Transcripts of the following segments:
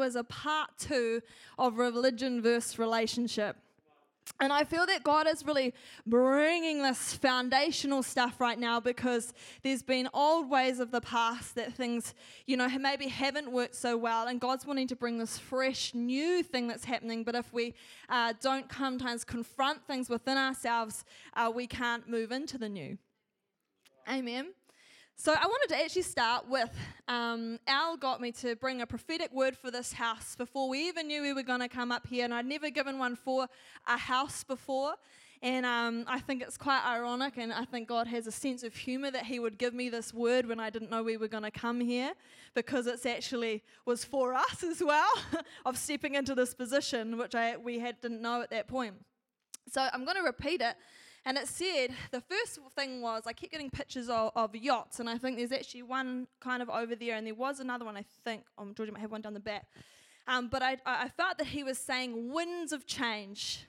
was a part two of religion versus relationship. And I feel that God is really bringing this foundational stuff right now because there's been old ways of the past that things, you know, maybe haven't worked so well. And God's wanting to bring this fresh, new thing that's happening. But if we uh, don't sometimes confront things within ourselves, uh, we can't move into the new. Amen. So I wanted to actually start with um, Al got me to bring a prophetic word for this house before we even knew we were going to come up here, and I'd never given one for a house before. And um, I think it's quite ironic, and I think God has a sense of humor that He would give me this word when I didn't know we were going to come here, because it's actually was for us as well of stepping into this position, which I, we had didn't know at that point. So I'm going to repeat it. And it said, the first thing was, I kept getting pictures of, of, yachts, and I think there's actually one kind of over there, and there was another one, I think. Oh, Georgia might have one down the back. Um, but I, I felt that he was saying winds of change.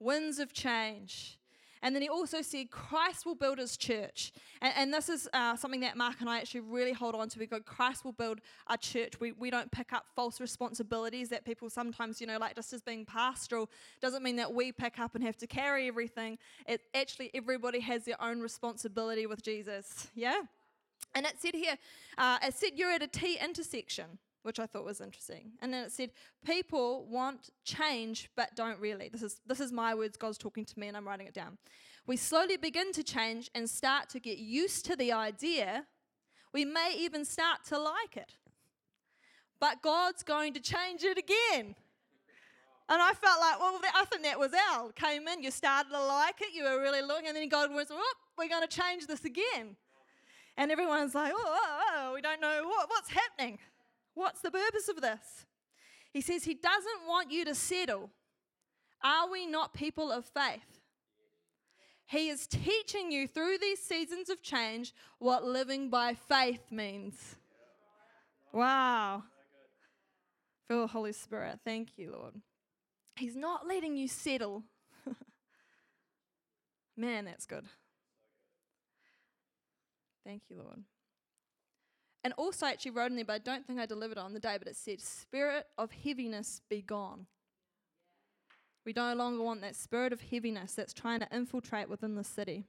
Winds of change. And then he also said, Christ will build his church. And, and this is uh, something that Mark and I actually really hold on to. We go, Christ will build our church. We, we don't pick up false responsibilities that people sometimes, you know, like just as being pastoral, doesn't mean that we pick up and have to carry everything. It actually, everybody has their own responsibility with Jesus. Yeah? And it said here, uh, it said you're at a T intersection which I thought was interesting. And then it said, people want change but don't really. This is, this is my words, God's talking to me, and I'm writing it down. We slowly begin to change and start to get used to the idea. We may even start to like it. But God's going to change it again. And I felt like, well, I think that was Al. Came in, you started to like it, you were really looking, and then God was, oh, we're going to change this again. And everyone's like, oh, oh, oh we don't know what, what's happening. What's the purpose of this? He says he doesn't want you to settle. Are we not people of faith? He is teaching you through these seasons of change what living by faith means. Wow. Feel the Holy Spirit. Thank you, Lord. He's not letting you settle. Man, that's good. Thank you, Lord. And also, I actually wrote in there, but I don't think I delivered it on the day, but it said, Spirit of heaviness be gone. We no longer want that spirit of heaviness that's trying to infiltrate within the city.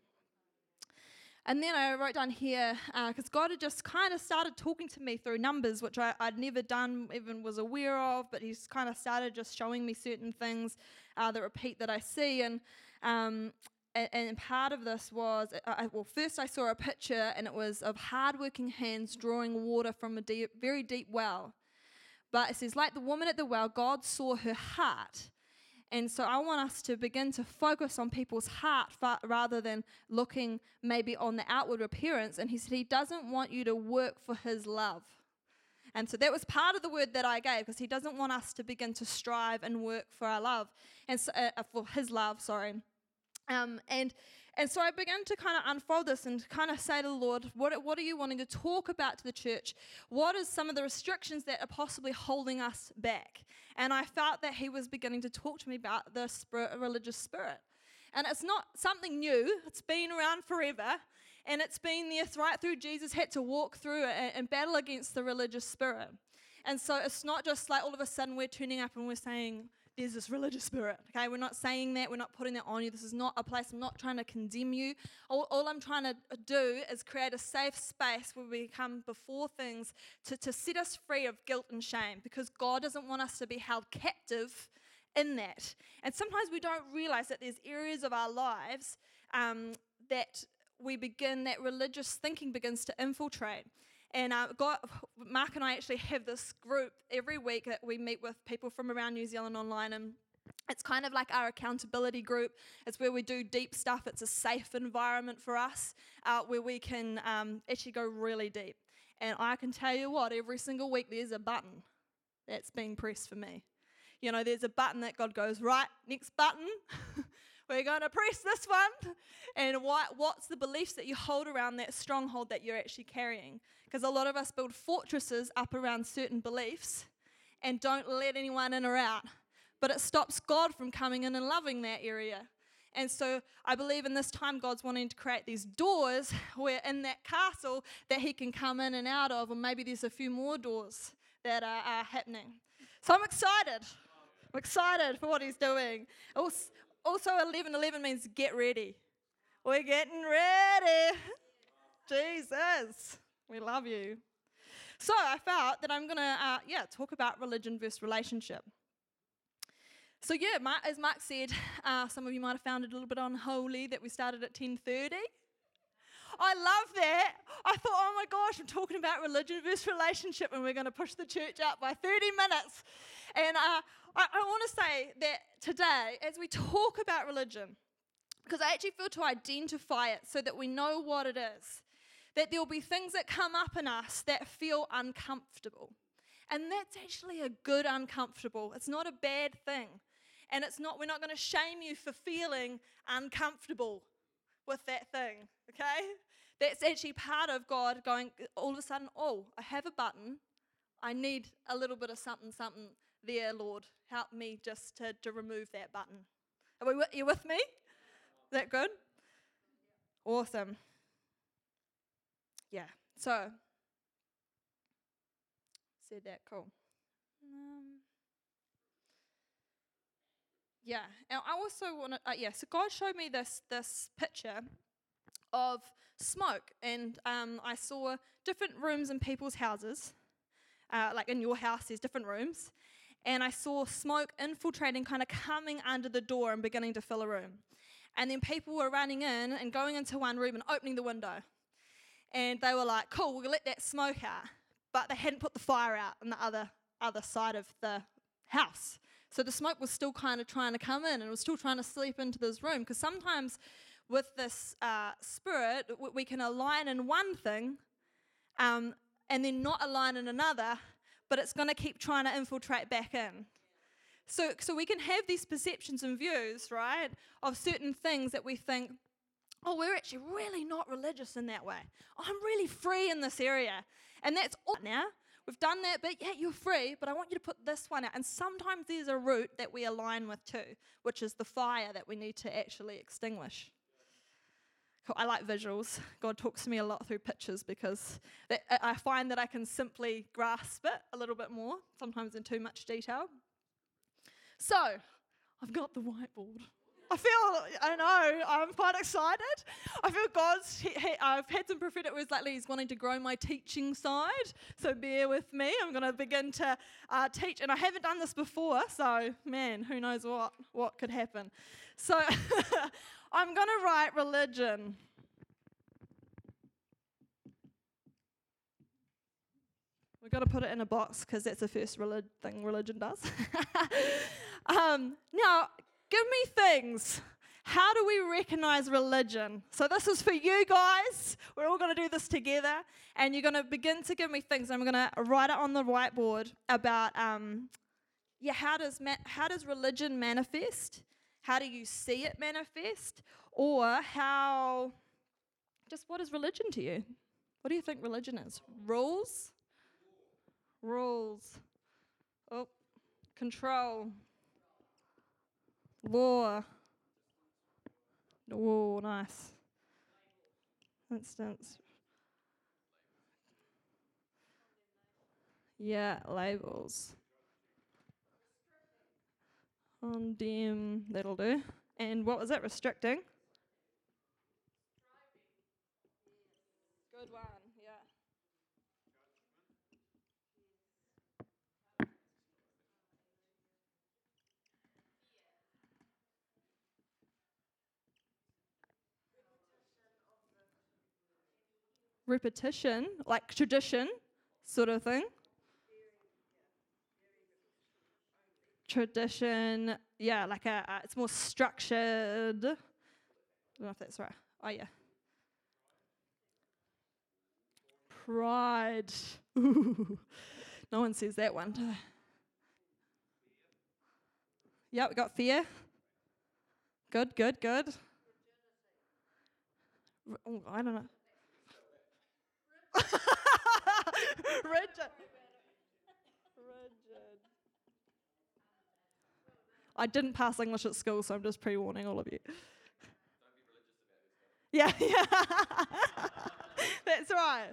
And then I wrote down here, because uh, God had just kind of started talking to me through numbers, which I, would never done, even was aware of, but He's kind of started just showing me certain things uh, that repeat that I see. And um, and, and part of this was, I, well, first I saw a picture and it was of hardworking hands drawing water from a deep, very deep well. But it says, like the woman at the well, God saw her heart. And so I want us to begin to focus on people's heart rather than looking maybe on the outward appearance. And he said he doesn't want you to work for his love. And so that was part of the word that I gave because he doesn't want us to begin to strive and work for our love and so, uh, for his love, sorry. Um, and and so I began to kind of unfold this and kind of say to the Lord, what, what are you wanting to talk about to the church? What are some of the restrictions that are possibly holding us back? And I felt that He was beginning to talk to me about the spirit, religious spirit. And it's not something new, it's been around forever. And it's been there right through Jesus had to walk through it and, and battle against the religious spirit. And so it's not just like all of a sudden we're turning up and we're saying, there's this religious spirit. Okay, we're not saying that, we're not putting that on you. This is not a place, I'm not trying to condemn you. All, all I'm trying to do is create a safe space where we come before things to, to set us free of guilt and shame because God doesn't want us to be held captive in that. And sometimes we don't realize that there's areas of our lives um, that we begin, that religious thinking begins to infiltrate. And uh, God, Mark and I actually have this group every week that we meet with people from around New Zealand online. And it's kind of like our accountability group. It's where we do deep stuff. It's a safe environment for us uh, where we can um, actually go really deep. And I can tell you what, every single week there's a button that's being pressed for me. You know, there's a button that God goes, right, next button. We're going to press this one. And what, what's the beliefs that you hold around that stronghold that you're actually carrying? Because a lot of us build fortresses up around certain beliefs and don't let anyone in or out. But it stops God from coming in and loving that area. And so I believe in this time God's wanting to create these doors where in that castle that he can come in and out of, or maybe there's a few more doors that are, are happening. So I'm excited. I'm excited for what he's doing. Also, also 1111 means get ready. We're getting ready. Jesus, we love you. So I felt that I'm going to, uh, yeah, talk about religion versus relationship. So yeah, Mark, as Mark said, uh, some of you might have found it a little bit unholy that we started at 10:30. I love that. I thought, oh my gosh, I'm talking about religion versus relationship, and we're going to push the church out by 30 minutes. And uh, I, I want to say that today, as we talk about religion, because I actually feel to identify it so that we know what it is, that there will be things that come up in us that feel uncomfortable. And that's actually a good uncomfortable. It's not a bad thing. And it's not, we're not going to shame you for feeling uncomfortable with that thing, okay? That's actually part of God going, all of a sudden, oh, I have a button. I need a little bit of something, something there, Lord. Help me just to, to remove that button. Are we, you with me? Is that good? Awesome. Yeah, so, said that, cool. Um, yeah, and I also want to, uh, yeah, so God showed me this, this picture of smoke, and um, I saw different rooms in people's houses. Uh, like in your house, there's different rooms. And I saw smoke infiltrating, kind of coming under the door and beginning to fill a room. And then people were running in and going into one room and opening the window. And they were like, cool, we'll let that smoke out. But they hadn't put the fire out on the other, other side of the house. So the smoke was still kind of trying to come in and it was still trying to sleep into this room. Because sometimes with this uh, spirit, we can align in one thing um, and then not align in another, but it's going to keep trying to infiltrate back in. So, so we can have these perceptions and views, right, of certain things that we think, oh, we're actually really not religious in that way. I'm really free in this area. And that's all now. We've done that but yeah, you're free, but I want you to put this one out. And sometimes there's a root that we align with too, which is the fire that we need to actually extinguish. I like visuals. God talks to me a lot through pictures because I find that I can simply grasp it a little bit more, sometimes in too much detail. So, I've got the whiteboard. I feel, I know, I'm quite excited. I feel God's, he, he, I've had some prophetic words lately. He's wanting to grow my teaching side. So bear with me. I'm going to begin to uh, teach. And I haven't done this before. So, man, who knows what, what could happen. So, I'm going to write religion. We've got to put it in a box because that's the first relig- thing religion does. um, now, give me things. How do we recognize religion? So, this is for you guys. We're all going to do this together. And you're going to begin to give me things. I'm going to write it on the whiteboard about, um, yeah, how does, ma- how does religion manifest? How do you see it manifest? Or how, just what is religion to you? What do you think religion is? Rules? Rules. Oh, control. Law. Oh, nice. Instance. Yeah, labels. Condemn, that'll do. And what was it? Restricting? Good one, yeah. Repetition, like tradition, sort of thing. Tradition, yeah, like a, it's more structured. I don't know if that's right. Oh, yeah. Pride. Ooh. No one says that one. Yeah, we got fear. Good, good, good. Oh, I don't know. Rigid. I didn't pass English at school, so I'm just pre warning all of you. Yeah, yeah. That's right.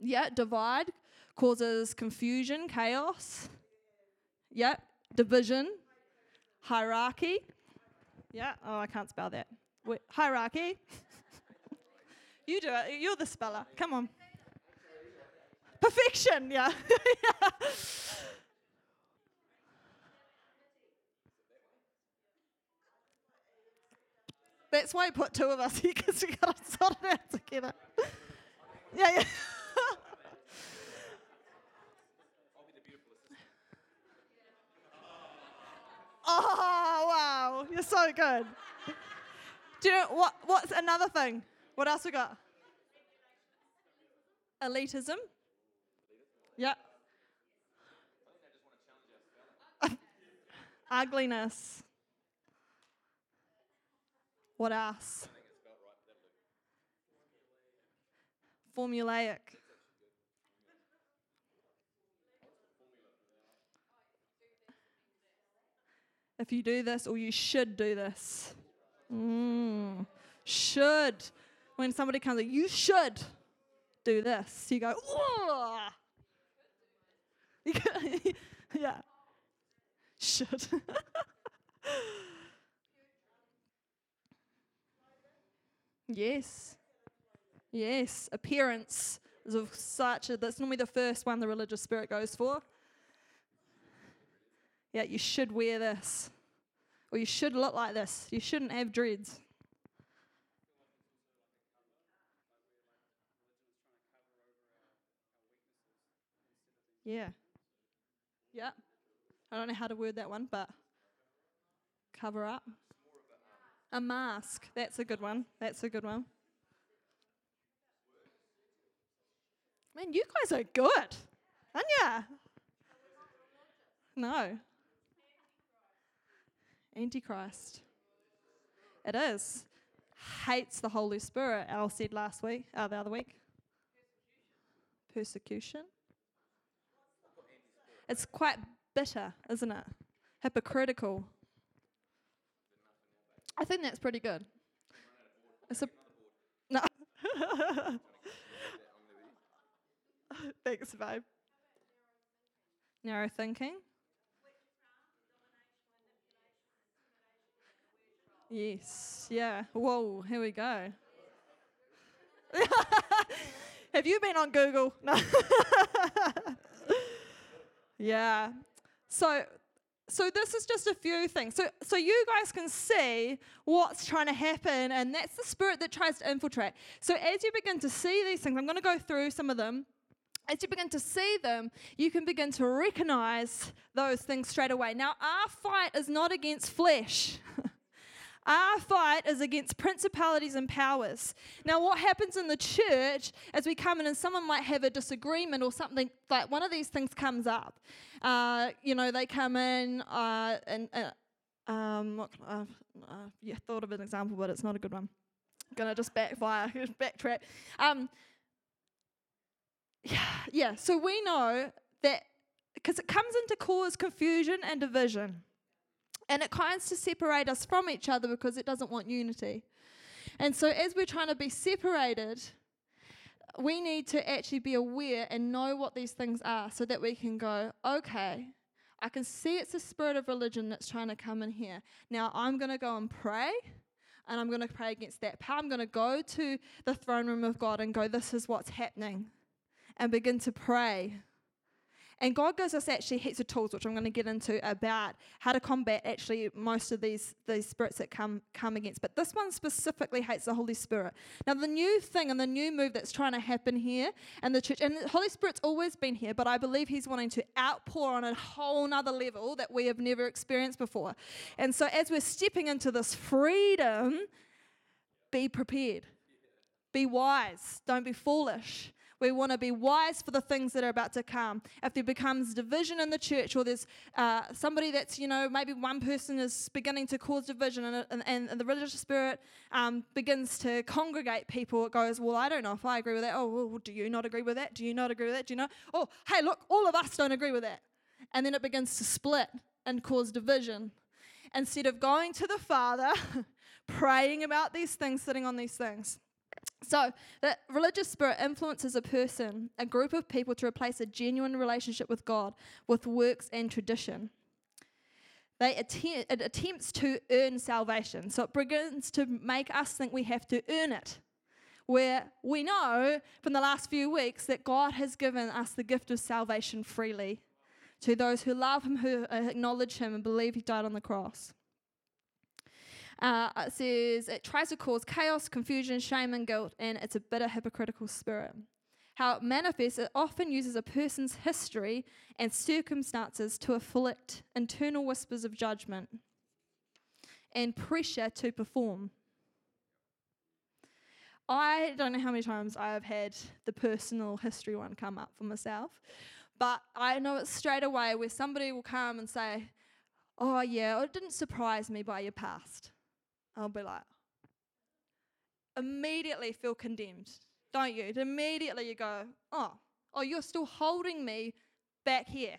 Yeah, divide, causes confusion, chaos. Yeah, division, hierarchy. Yeah, oh, I can't spell that. Wait, hierarchy. you do it. You're the speller. Come on. Perfection, yeah. yeah. That's why I put two of us here because we got to sort it out together. yeah, yeah. oh wow, you're so good. Do you know what? What's another thing? What else we got? Elitism. Yeah. Ugliness. What else? Formulaic. If you do this, or you should do this. Mm. Should. When somebody comes, like, you should do this. You go, yeah. Should. yes. Yes. Appearance is of such a, that's normally the first one the religious spirit goes for. Yeah, you should wear this. Or you should look like this. You shouldn't have dreads. Yeah. Yeah. I don't know how to word that one, but cover up. A mask. That's a good one. That's a good one. Man, you guys are good, aren't ya? No. Antichrist. It is. Hates the Holy Spirit, Al said last week, uh, the other week. Persecution. It's quite bitter, isn't it? Hypocritical. I think that's pretty good. It's a no. Thanks, babe. Narrow thinking. Yes. Yeah. Whoa. Here we go. Have you been on Google? No. Yeah. So so this is just a few things. So so you guys can see what's trying to happen and that's the spirit that tries to infiltrate. So as you begin to see these things, I'm going to go through some of them. As you begin to see them, you can begin to recognize those things straight away. Now, our fight is not against flesh. Our fight is against principalities and powers. Now, what happens in the church as we come in and someone might have a disagreement or something like one of these things comes up? Uh, you know, they come in uh, and. Uh, um, uh, uh, yeah, thought of an example, but it's not a good one. Gonna just backfire, backtrack. Um, yeah, yeah. So we know that because it comes into cause confusion and division. And it kinds to separate us from each other because it doesn't want unity. And so, as we're trying to be separated, we need to actually be aware and know what these things are so that we can go, okay, I can see it's a spirit of religion that's trying to come in here. Now, I'm going to go and pray and I'm going to pray against that power. I'm going to go to the throne room of God and go, this is what's happening, and begin to pray and God gives us actually heaps of tools, which I'm going to get into about how to combat actually most of these, these spirits that come, come against. But this one specifically hates the Holy Spirit. Now, the new thing and the new move that's trying to happen here and the church, and the Holy Spirit's always been here, but I believe He's wanting to outpour on a whole nother level that we have never experienced before. And so, as we're stepping into this freedom, be prepared. Be wise. Don't be foolish. We want to be wise for the things that are about to come. If there becomes division in the church, or there's uh, somebody that's, you know, maybe one person is beginning to cause division, and, and, and the religious spirit um, begins to congregate people, it goes, Well, I don't know if I agree with that. Oh, well, do you not agree with that? Do you not agree with that? Do you know? Oh, hey, look, all of us don't agree with that. And then it begins to split and cause division. Instead of going to the Father, praying about these things, sitting on these things. So, that religious spirit influences a person, a group of people, to replace a genuine relationship with God with works and tradition. They it attempts to earn salvation. So, it begins to make us think we have to earn it. Where we know from the last few weeks that God has given us the gift of salvation freely to those who love Him, who acknowledge Him, and believe He died on the cross. Uh, it says it tries to cause chaos, confusion, shame, and guilt, and it's a bitter, hypocritical spirit. How it manifests, it often uses a person's history and circumstances to afflict internal whispers of judgment and pressure to perform. I don't know how many times I have had the personal history one come up for myself, but I know it straight away where somebody will come and say, Oh, yeah, it didn't surprise me by your past. I'll be like, immediately feel condemned, don't you? Immediately you go, oh, oh, you're still holding me back here.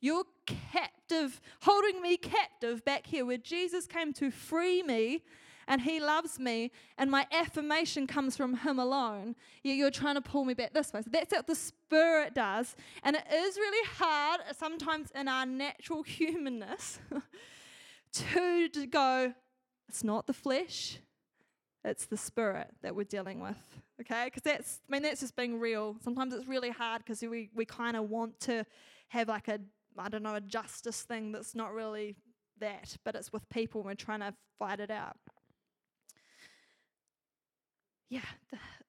You're captive, holding me captive back here where Jesus came to free me and he loves me and my affirmation comes from him alone. You're trying to pull me back this way. So that's what the Spirit does. And it is really hard sometimes in our natural humanness to, to go, it's not the flesh, it's the spirit that we're dealing with. Okay? Because that's, I mean, that's just being real. Sometimes it's really hard because we, we kind of want to have like a, I don't know, a justice thing that's not really that, but it's with people and we're trying to fight it out. Yeah,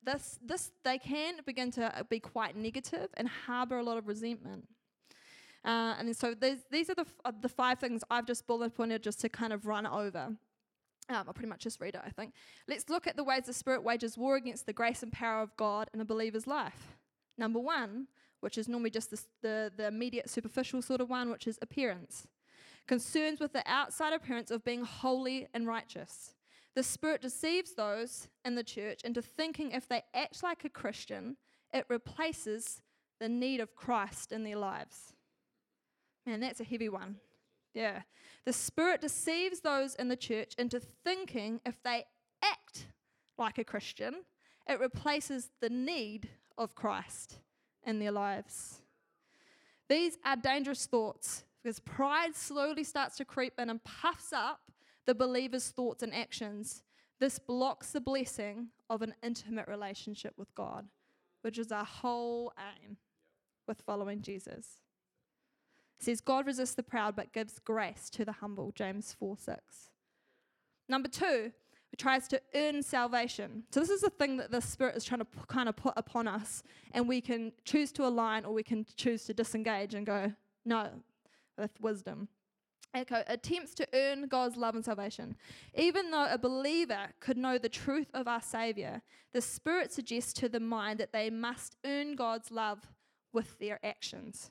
this, this, they can begin to be quite negative and harbor a lot of resentment. Uh, and so these are the, f- uh, the five things I've just bullet pointed just to kind of run over. Um, I'll pretty much just read it, I think. Let's look at the ways the Spirit wages war against the grace and power of God in a believer's life. Number one, which is normally just the, the, the immediate superficial sort of one, which is appearance. Concerns with the outside appearance of being holy and righteous. The Spirit deceives those in the church into thinking if they act like a Christian, it replaces the need of Christ in their lives. Man, that's a heavy one. Yeah. The Spirit deceives those in the church into thinking if they act like a Christian, it replaces the need of Christ in their lives. These are dangerous thoughts because pride slowly starts to creep in and puffs up the believer's thoughts and actions. This blocks the blessing of an intimate relationship with God, which is our whole aim with following Jesus. Says, God resists the proud but gives grace to the humble, James 4 6. Number two, it tries to earn salvation. So, this is the thing that the Spirit is trying to p- kind of put upon us, and we can choose to align or we can choose to disengage and go, no, with wisdom. Echo attempts to earn God's love and salvation. Even though a believer could know the truth of our Savior, the Spirit suggests to the mind that they must earn God's love with their actions.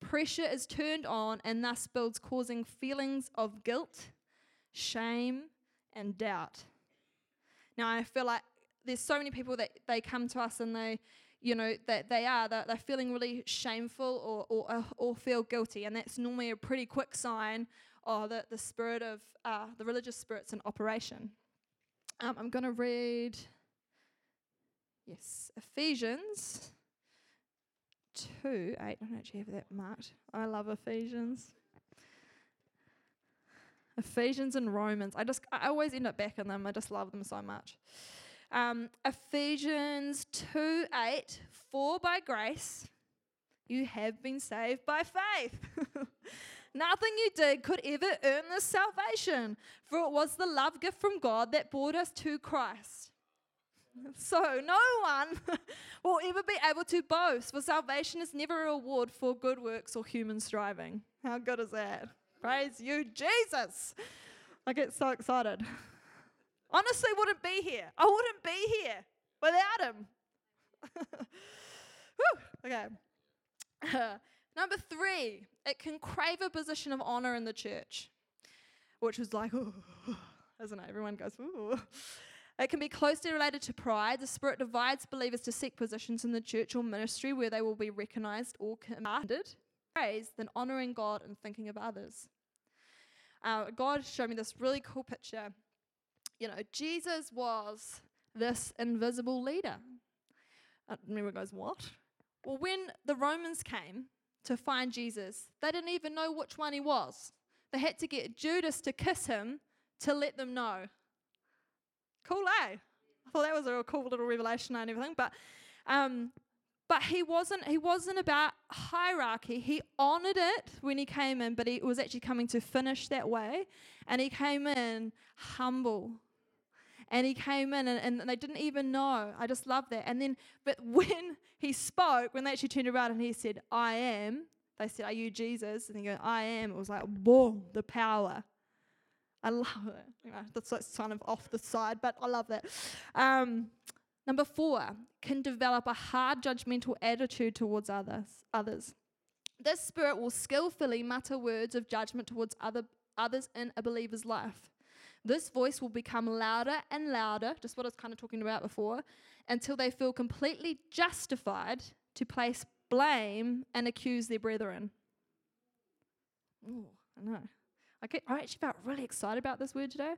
Pressure is turned on and thus builds, causing feelings of guilt, shame, and doubt. Now, I feel like there's so many people that they come to us and they, you know, that they are, they're, they're feeling really shameful or, or, uh, or feel guilty. And that's normally a pretty quick sign of the, the spirit of, uh, the religious spirit's in operation. Um, I'm going to read, yes, Ephesians 2 8. I don't actually have that marked. I love Ephesians. Ephesians and Romans. I just I always end up back in them. I just love them so much. Um, Ephesians 2 8. For by grace you have been saved by faith. Nothing you did could ever earn this salvation, for it was the love gift from God that brought us to Christ. So no one will ever be able to boast, for salvation is never a reward for good works or human striving. How good is that? Praise you, Jesus. I get so excited. Honestly, wouldn't be here. I wouldn't be here without him. okay. Number three, it can crave a position of honor in the church, which was like, oh, isn't it? Everyone goes, ooh. It can be closely related to pride. The Spirit divides believers to seek positions in the church or ministry where they will be recognized or commanded, praised, than honoring God and thinking of others. Uh, God showed me this really cool picture. You know, Jesus was this invisible leader. Uh, everyone goes, What? Well, when the Romans came to find Jesus, they didn't even know which one he was. They had to get Judas to kiss him to let them know. Cool, eh? I thought that was a real cool little revelation and everything. But um, but he wasn't he wasn't about hierarchy. He honored it when he came in, but he was actually coming to finish that way. And he came in humble. And he came in and, and they didn't even know. I just love that. And then but when he spoke, when they actually turned around and he said, I am, they said, Are you Jesus? And he goes, I am. It was like, boom, the power. I love it. You know, that's, that's kind of off the side, but I love that. Um, Number four, can develop a hard judgmental attitude towards others. others. This spirit will skillfully mutter words of judgment towards other, others in a believer's life. This voice will become louder and louder, just what I was kind of talking about before, until they feel completely justified to place blame and accuse their brethren. Oh, I know. I, get, I actually felt really excited about this word today.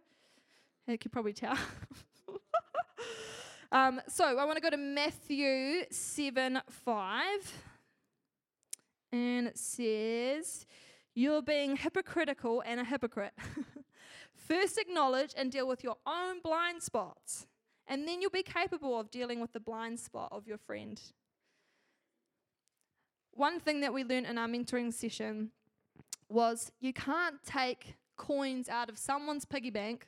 You could probably tell. Um, so I want to go to Matthew 7 5. And it says, You're being hypocritical and a hypocrite. First acknowledge and deal with your own blind spots, and then you'll be capable of dealing with the blind spot of your friend. One thing that we learned in our mentoring session was you can't take coins out of someone's piggy bank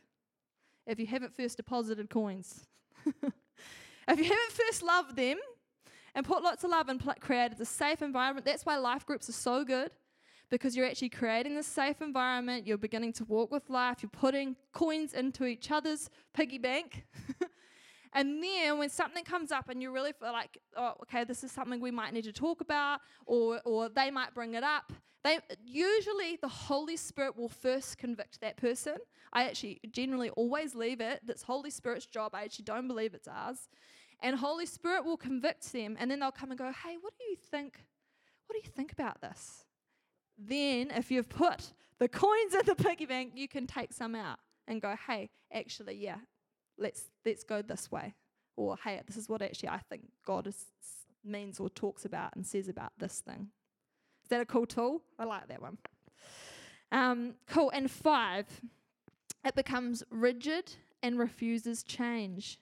if you haven't first deposited coins. If you haven't first loved them and put lots of love and pl- created a safe environment, that's why life groups are so good because you're actually creating this safe environment. You're beginning to walk with life. You're putting coins into each other's piggy bank. and then when something comes up and you really feel like, oh, okay, this is something we might need to talk about, or, or they might bring it up, they usually the Holy Spirit will first convict that person. I actually generally always leave it. That's Holy Spirit's job. I actually don't believe it's ours. And Holy Spirit will convict them, and then they'll come and go, Hey, what do you think? What do you think about this? Then, if you've put the coins in the piggy bank, you can take some out and go, Hey, actually, yeah, let's let's go this way. Or hey, this is what actually I think God is, means or talks about and says about this thing. Is that a cool tool? I like that one. Um, cool. And five, it becomes rigid and refuses change.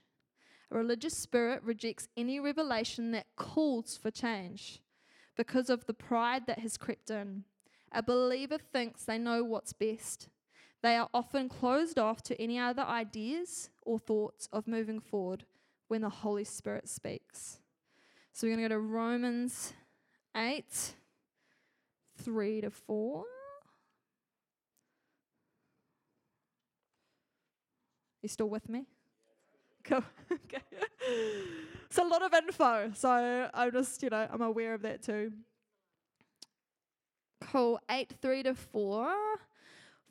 A religious spirit rejects any revelation that calls for change because of the pride that has crept in. A believer thinks they know what's best. They are often closed off to any other ideas or thoughts of moving forward when the Holy Spirit speaks. So we're going to go to Romans 8 3 to 4. You still with me? Cool. okay. It's a lot of info, so I'm just, you know, I'm aware of that too. Cool. 8 3 to 4.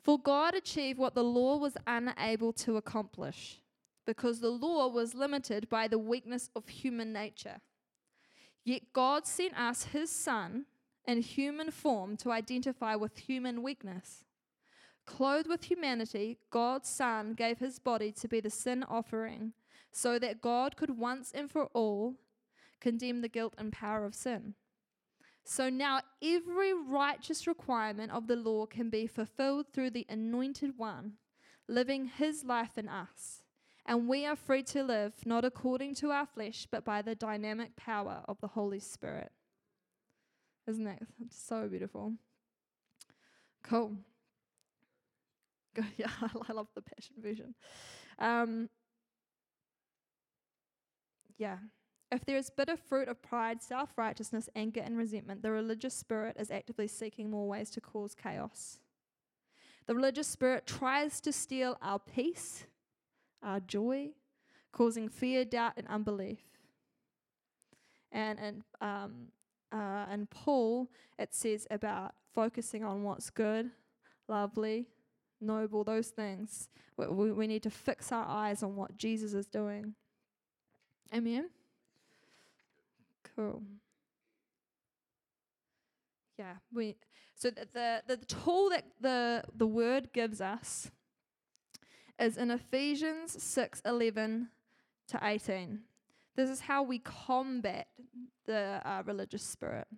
For God achieved what the law was unable to accomplish, because the law was limited by the weakness of human nature. Yet God sent us his Son in human form to identify with human weakness. Clothed with humanity, God's Son gave his body to be the sin offering so that God could once and for all condemn the guilt and power of sin. So now every righteous requirement of the law can be fulfilled through the anointed one, living his life in us. And we are free to live not according to our flesh, but by the dynamic power of the Holy Spirit. Isn't that so beautiful? Cool. yeah, I love the Passion Version. Um, yeah. If there is bitter fruit of pride, self righteousness, anger, and resentment, the religious spirit is actively seeking more ways to cause chaos. The religious spirit tries to steal our peace, our joy, causing fear, doubt, and unbelief. And and um, uh, and Paul, it says about focusing on what's good, lovely, noble, those things. We, we, we need to fix our eyes on what Jesus is doing. Amen? Cool. Yeah, we so the, the the tool that the the word gives us is in Ephesians six eleven to 18. This is how we combat the uh, religious spirit.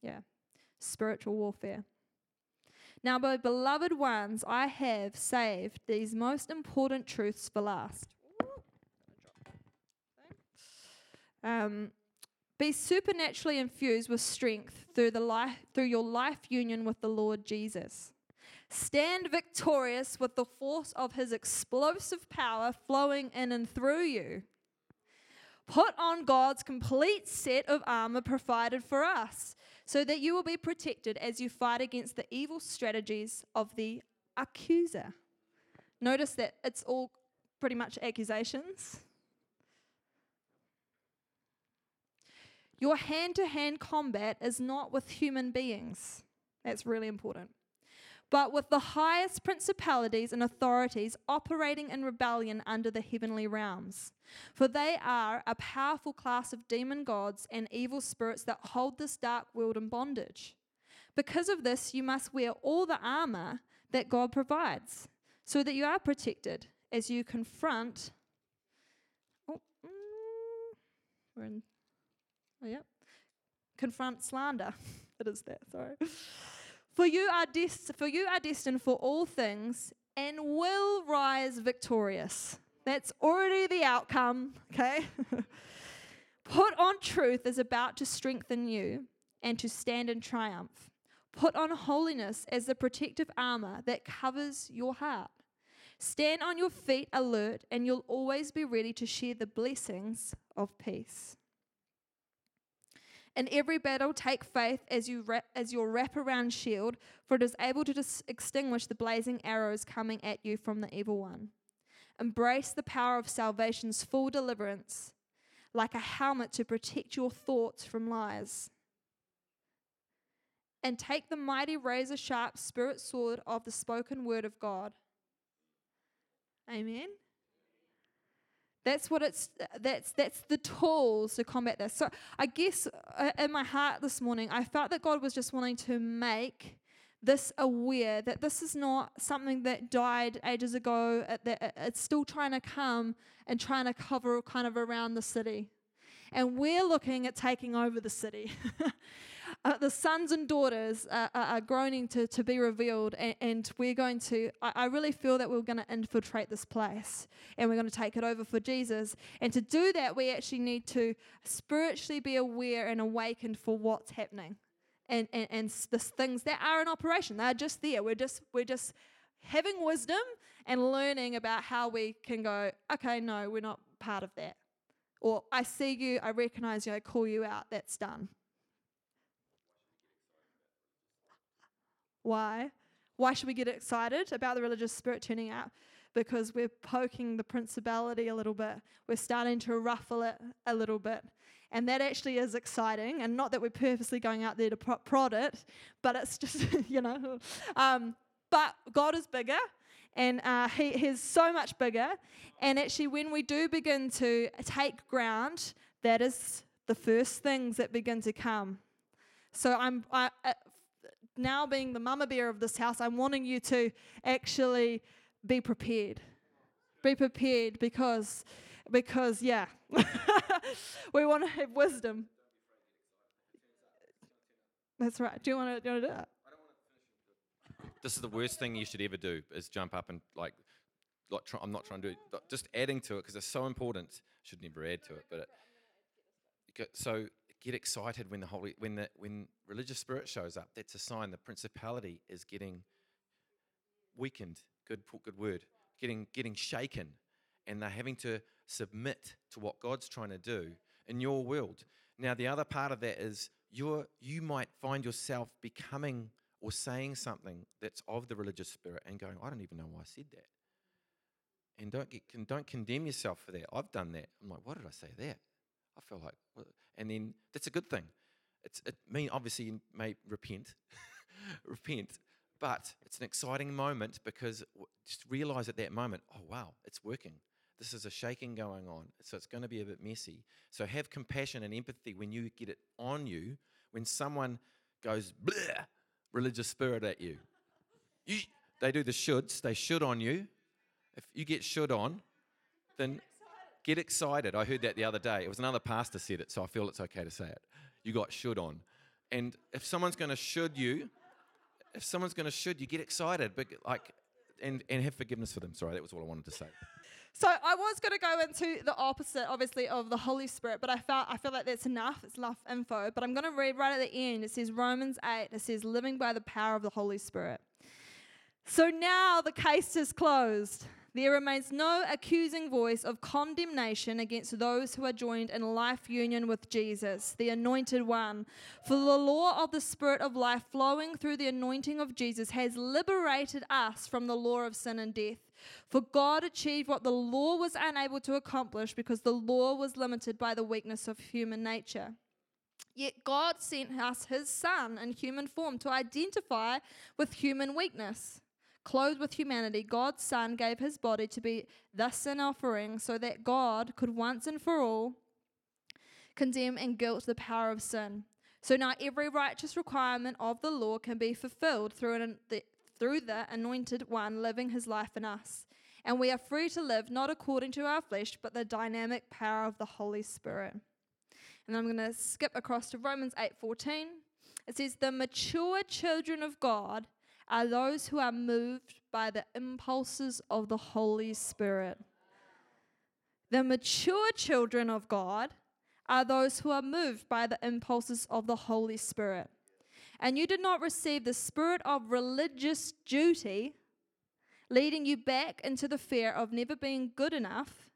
Yeah, spiritual warfare. Now, my beloved ones, I have saved these most important truths for last. Um, be supernaturally infused with strength through the life through your life union with the Lord Jesus. Stand victorious with the force of his explosive power flowing in and through you. Put on God's complete set of armor provided for us so that you will be protected as you fight against the evil strategies of the accuser. Notice that it's all pretty much accusations. Your hand to hand combat is not with human beings. That's really important. But with the highest principalities and authorities operating in rebellion under the heavenly realms. For they are a powerful class of demon gods and evil spirits that hold this dark world in bondage. Because of this, you must wear all the armor that God provides so that you are protected as you confront. Oh, mm, we're in Yeah. Confront slander. it is that, sorry. For you are for you are destined for all things and will rise victorious. That's already the outcome, okay? Put on truth is about to strengthen you and to stand in triumph. Put on holiness as the protective armor that covers your heart. Stand on your feet alert, and you'll always be ready to share the blessings of peace. In every battle, take faith as, you wrap, as your wraparound shield, for it is able to dis- extinguish the blazing arrows coming at you from the evil one. Embrace the power of salvation's full deliverance, like a helmet to protect your thoughts from lies. And take the mighty razor sharp spirit sword of the spoken word of God. Amen. That's what it's that's that's the tools to combat this. So I guess uh, in my heart this morning, I felt that God was just wanting to make this aware that this is not something that died ages ago. Uh, that uh, it's still trying to come and trying to cover kind of around the city, and we're looking at taking over the city. uh, the sons and daughters are, are, groaning to, to be revealed, and, and we're going to, I, I, really feel that we're going to infiltrate this place and we're going to take it over for Jesus. And to do that, we actually need to spiritually be aware and awakened for what's happening. And, and, and the things that are in operation, they're just there. We're just, we're just having wisdom and learning about how we can go, okay, no, we're not part of that. Or I see you, I recognize you, I call you out, that's done. Why? Why should we get excited about the religious spirit turning out? Because we're poking the principality a little bit. We're starting to ruffle it a little bit. And that actually is exciting. And not that we're purposely going out there to prod it, but it's just, you know. Um, but God is bigger and uh, he, he's so much bigger. And actually, when we do begin to take ground, that is the first things that begin to come. So I'm I, uh, now being the mama bear of this house, I'm wanting you to actually be prepared. Be prepared because, because yeah, we want to have wisdom. That's right. Do you want to do, do it? This is the worst thing you should ever do: is jump up and like, like try, I'm not trying to do it, just adding to it because it's so important. Should never add to it, but it, so get excited when the holy when the when religious spirit shows up. That's a sign the principality is getting weakened. Good good word. Getting getting shaken, and they're having to submit to what God's trying to do in your world. Now, the other part of that is you're you might find yourself becoming or saying something that's of the religious spirit and going, I don't even know why I said that. And don't get, don't condemn yourself for that. I've done that. I'm like, why did I say that? I feel like, and then that's a good thing. It's, it mean obviously you may repent, repent, but it's an exciting moment because just realize at that moment, oh wow, it's working. This is a shaking going on, so it's going to be a bit messy. So have compassion and empathy when you get it on you. When someone goes religious spirit at you, you they do the shoulds. They should on you. If you get should on, then get excited. I heard that the other day. It was another pastor said it, so I feel it's okay to say it. You got should on. And if someone's going to should you, if someone's going to should you, get excited. But like, and, and have forgiveness for them. Sorry, that was all I wanted to say. So I was going to go into the opposite, obviously, of the Holy Spirit, but I felt I feel like that's enough. It's enough info. But I'm going to read right at the end. It says Romans 8. It says living by the power of the Holy Spirit. So now the case is closed. There remains no accusing voice of condemnation against those who are joined in life union with Jesus, the Anointed One. For the law of the Spirit of life flowing through the anointing of Jesus has liberated us from the law of sin and death. For God achieved what the law was unable to accomplish because the law was limited by the weakness of human nature. Yet God sent us his Son in human form to identify with human weakness. Clothed with humanity, God's Son gave his body to be the sin offering so that God could once and for all condemn and guilt the power of sin. So now every righteous requirement of the law can be fulfilled through, an, the, through the anointed one living his life in us. And we are free to live not according to our flesh, but the dynamic power of the Holy Spirit. And I'm going to skip across to Romans 8:14. It says, "The mature children of God are those who are moved by the impulses of the Holy Spirit. The mature children of God are those who are moved by the impulses of the Holy Spirit. And you did not receive the spirit of religious duty, leading you back into the fear of never being good enough,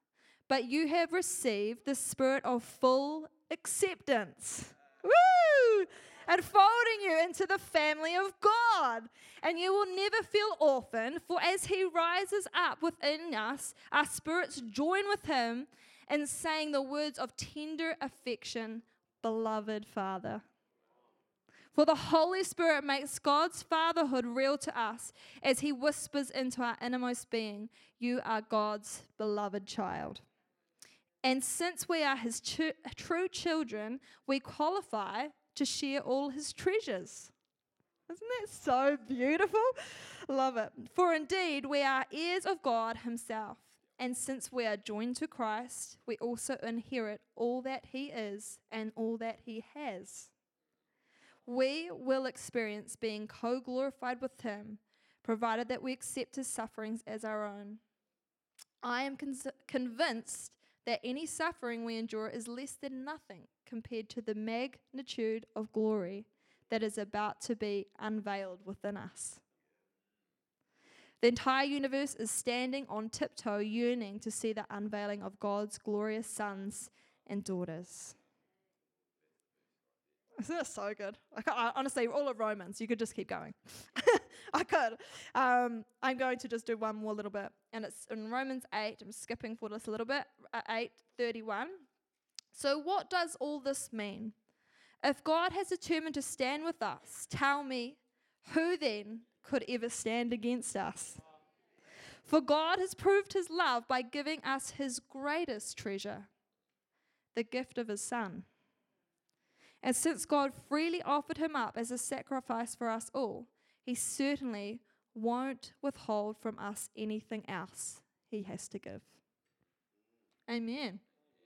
but you have received the spirit of full acceptance. Woo! And folding you into the family of God. And you will never feel orphaned, for as He rises up within us, our spirits join with Him in saying the words of tender affection, Beloved Father. For the Holy Spirit makes God's fatherhood real to us as He whispers into our innermost being, You are God's beloved child. And since we are His true children, we qualify to share all his treasures. Isn't that so beautiful? Love it. For indeed, we are heirs of God Himself. And since we are joined to Christ, we also inherit all that He is and all that He has. We will experience being co glorified with Him, provided that we accept His sufferings as our own. I am con- convinced that any suffering we endure is less than nothing compared to the magnitude of glory that is about to be unveiled within us. The entire universe is standing on tiptoe, yearning to see the unveiling of God's glorious sons and daughters. Isn't that so good? Like, I, honestly, all of Romans, you could just keep going. I could. Um, I'm going to just do one more little bit, and it's in Romans 8. I'm skipping for this a little bit. Uh, 8:31. So, what does all this mean? If God has determined to stand with us, tell me, who then could ever stand against us? For God has proved his love by giving us his greatest treasure, the gift of his Son. And since God freely offered him up as a sacrifice for us all, he certainly won't withhold from us anything else he has to give. Amen.